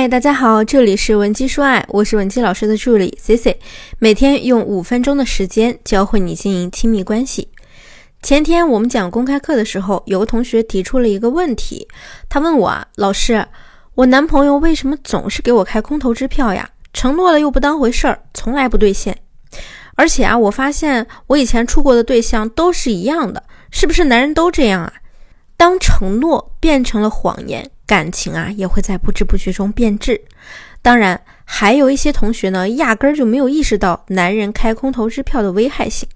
嗨，大家好，这里是文姬说爱，我是文姬老师的助理 Cici，每天用五分钟的时间教会你经营亲密关系。前天我们讲公开课的时候，有个同学提出了一个问题，他问我啊，老师，我男朋友为什么总是给我开空头支票呀？承诺了又不当回事儿，从来不兑现。而且啊，我发现我以前处过的对象都是一样的，是不是男人都这样啊？当承诺变成了谎言。感情啊，也会在不知不觉中变质。当然，还有一些同学呢，压根儿就没有意识到男人开空头支票的危害性，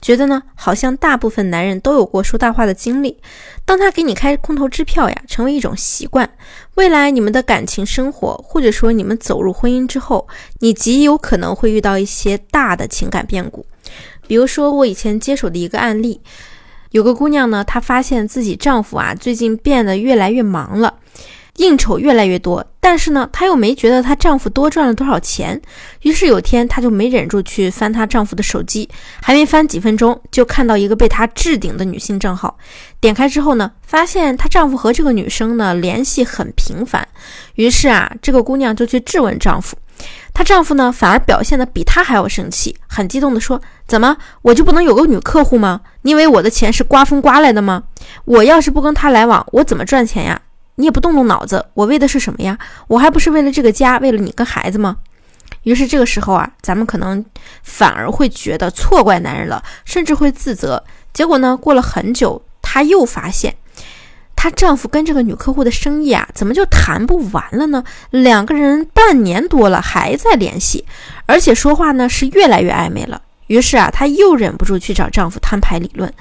觉得呢，好像大部分男人都有过说大话的经历。当他给你开空头支票呀，成为一种习惯，未来你们的感情生活，或者说你们走入婚姻之后，你极有可能会遇到一些大的情感变故。比如说，我以前接手的一个案例。有个姑娘呢，她发现自己丈夫啊最近变得越来越忙了，应酬越来越多，但是呢，她又没觉得她丈夫多赚了多少钱。于是有天，她就没忍住去翻她丈夫的手机，还没翻几分钟，就看到一个被她置顶的女性账号。点开之后呢，发现她丈夫和这个女生呢联系很频繁。于是啊，这个姑娘就去质问丈夫。她丈夫呢，反而表现的比她还要生气，很激动的说：“怎么，我就不能有个女客户吗？你以为我的钱是刮风刮来的吗？我要是不跟他来往，我怎么赚钱呀？你也不动动脑子，我为的是什么呀？我还不是为了这个家，为了你跟孩子吗？”于是这个时候啊，咱们可能反而会觉得错怪男人了，甚至会自责。结果呢，过了很久，她又发现。她丈夫跟这个女客户的生意啊，怎么就谈不完了呢？两个人半年多了还在联系，而且说话呢是越来越暧昧了。于是啊，她又忍不住去找丈夫摊牌理论。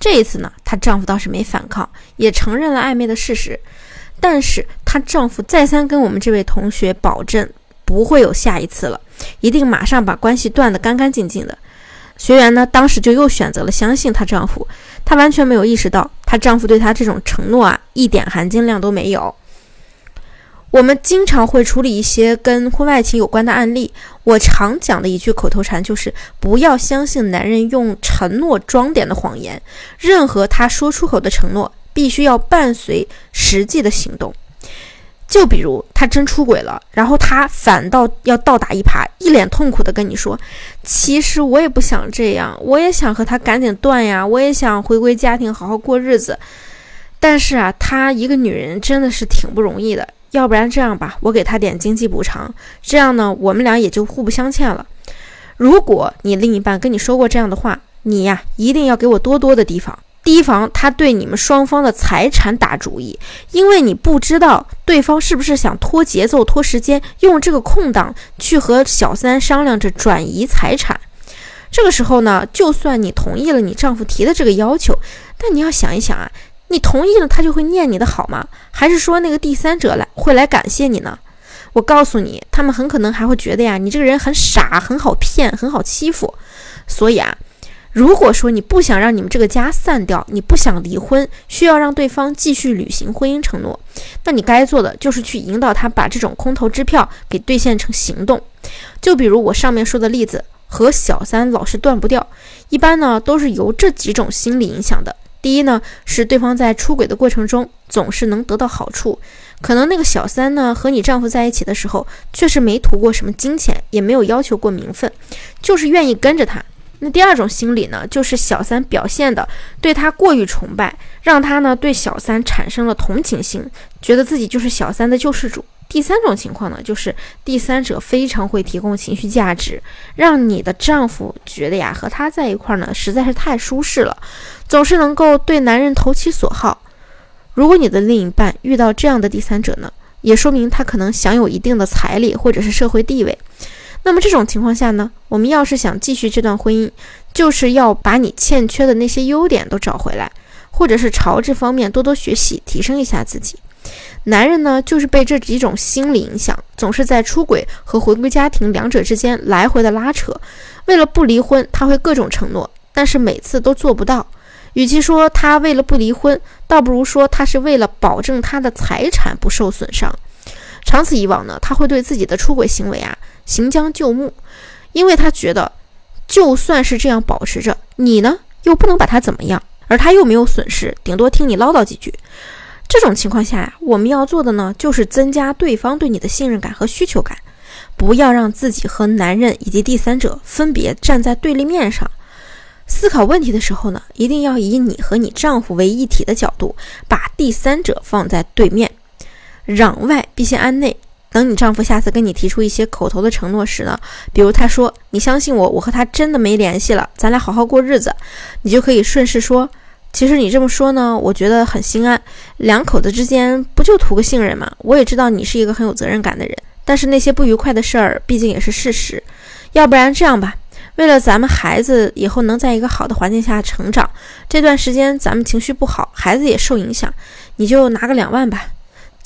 这一次呢，她丈夫倒是没反抗，也承认了暧昧的事实。但是她丈夫再三跟我们这位同学保证，不会有下一次了，一定马上把关系断得干干净净的。学员呢，当时就又选择了相信她丈夫，她完全没有意识到，她丈夫对她这种承诺啊，一点含金量都没有。我们经常会处理一些跟婚外情有关的案例，我常讲的一句口头禅就是：不要相信男人用承诺装点的谎言，任何他说出口的承诺，必须要伴随实际的行动。就比如他真出轨了，然后他反倒要倒打一耙，一脸痛苦的跟你说：“其实我也不想这样，我也想和他赶紧断呀，我也想回归家庭，好好过日子。但是啊，她一个女人真的是挺不容易的。要不然这样吧，我给她点经济补偿，这样呢，我们俩也就互不相欠了。如果你另一半跟你说过这样的话，你呀，一定要给我多多的提防。”提防他对你们双方的财产打主意，因为你不知道对方是不是想拖节奏、拖时间，用这个空档去和小三商量着转移财产。这个时候呢，就算你同意了你丈夫提的这个要求，但你要想一想啊，你同意了他就会念你的好吗？还是说那个第三者来会来感谢你呢？我告诉你，他们很可能还会觉得呀，你这个人很傻，很好骗，很好欺负。所以啊。如果说你不想让你们这个家散掉，你不想离婚，需要让对方继续履行婚姻承诺，那你该做的就是去引导他把这种空头支票给兑现成行动。就比如我上面说的例子，和小三老是断不掉，一般呢都是由这几种心理影响的。第一呢是对方在出轨的过程中总是能得到好处，可能那个小三呢和你丈夫在一起的时候确实没图过什么金钱，也没有要求过名分，就是愿意跟着他。那第二种心理呢，就是小三表现的对他过于崇拜，让他呢对小三产生了同情心，觉得自己就是小三的救世主。第三种情况呢，就是第三者非常会提供情绪价值，让你的丈夫觉得呀和他在一块儿呢实在是太舒适了，总是能够对男人投其所好。如果你的另一半遇到这样的第三者呢，也说明他可能享有一定的财力或者是社会地位。那么这种情况下呢，我们要是想继续这段婚姻，就是要把你欠缺的那些优点都找回来，或者是朝这方面多多学习，提升一下自己。男人呢，就是被这几种心理影响，总是在出轨和回归家庭两者之间来回的拉扯。为了不离婚，他会各种承诺，但是每次都做不到。与其说他为了不离婚，倒不如说他是为了保证他的财产不受损伤。长此以往呢，他会对自己的出轨行为啊。行将就木，因为他觉得，就算是这样保持着，你呢又不能把他怎么样，而他又没有损失，顶多听你唠叨几句。这种情况下呀，我们要做的呢，就是增加对方对你的信任感和需求感，不要让自己和男人以及第三者分别站在对立面上。思考问题的时候呢，一定要以你和你丈夫为一体的角度，把第三者放在对面，攘外必先安内。等你丈夫下次跟你提出一些口头的承诺时呢，比如他说：“你相信我，我和他真的没联系了，咱俩好好过日子。”你就可以顺势说。其实你这么说呢，我觉得很心安。两口子之间不就图个信任吗？我也知道你是一个很有责任感的人，但是那些不愉快的事儿毕竟也是事实。要不然这样吧，为了咱们孩子以后能在一个好的环境下成长，这段时间咱们情绪不好，孩子也受影响，你就拿个两万吧，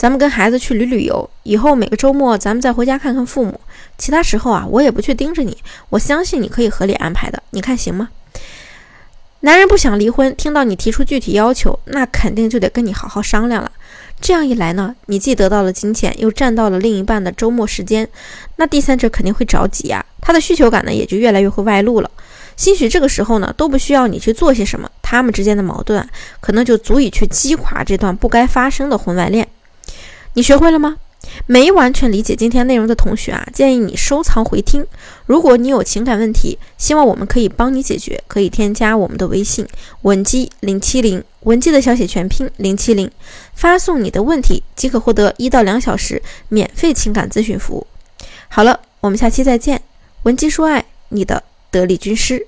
咱们跟孩子去旅旅游。以后每个周末咱们再回家看看父母，其他时候啊，我也不去盯着你，我相信你可以合理安排的，你看行吗？男人不想离婚，听到你提出具体要求，那肯定就得跟你好好商量了。这样一来呢，你既得到了金钱，又占到了另一半的周末时间，那第三者肯定会着急呀，他的需求感呢也就越来越会外露了。兴许这个时候呢，都不需要你去做些什么，他们之间的矛盾可能就足以去击垮这段不该发生的婚外恋。你学会了吗？没完全理解今天内容的同学啊，建议你收藏回听。如果你有情感问题，希望我们可以帮你解决，可以添加我们的微信文姬零七零，文姬的小写全拼零七零，发送你的问题即可获得一到两小时免费情感咨询服务。好了，我们下期再见。文姬说爱，你的得力军师。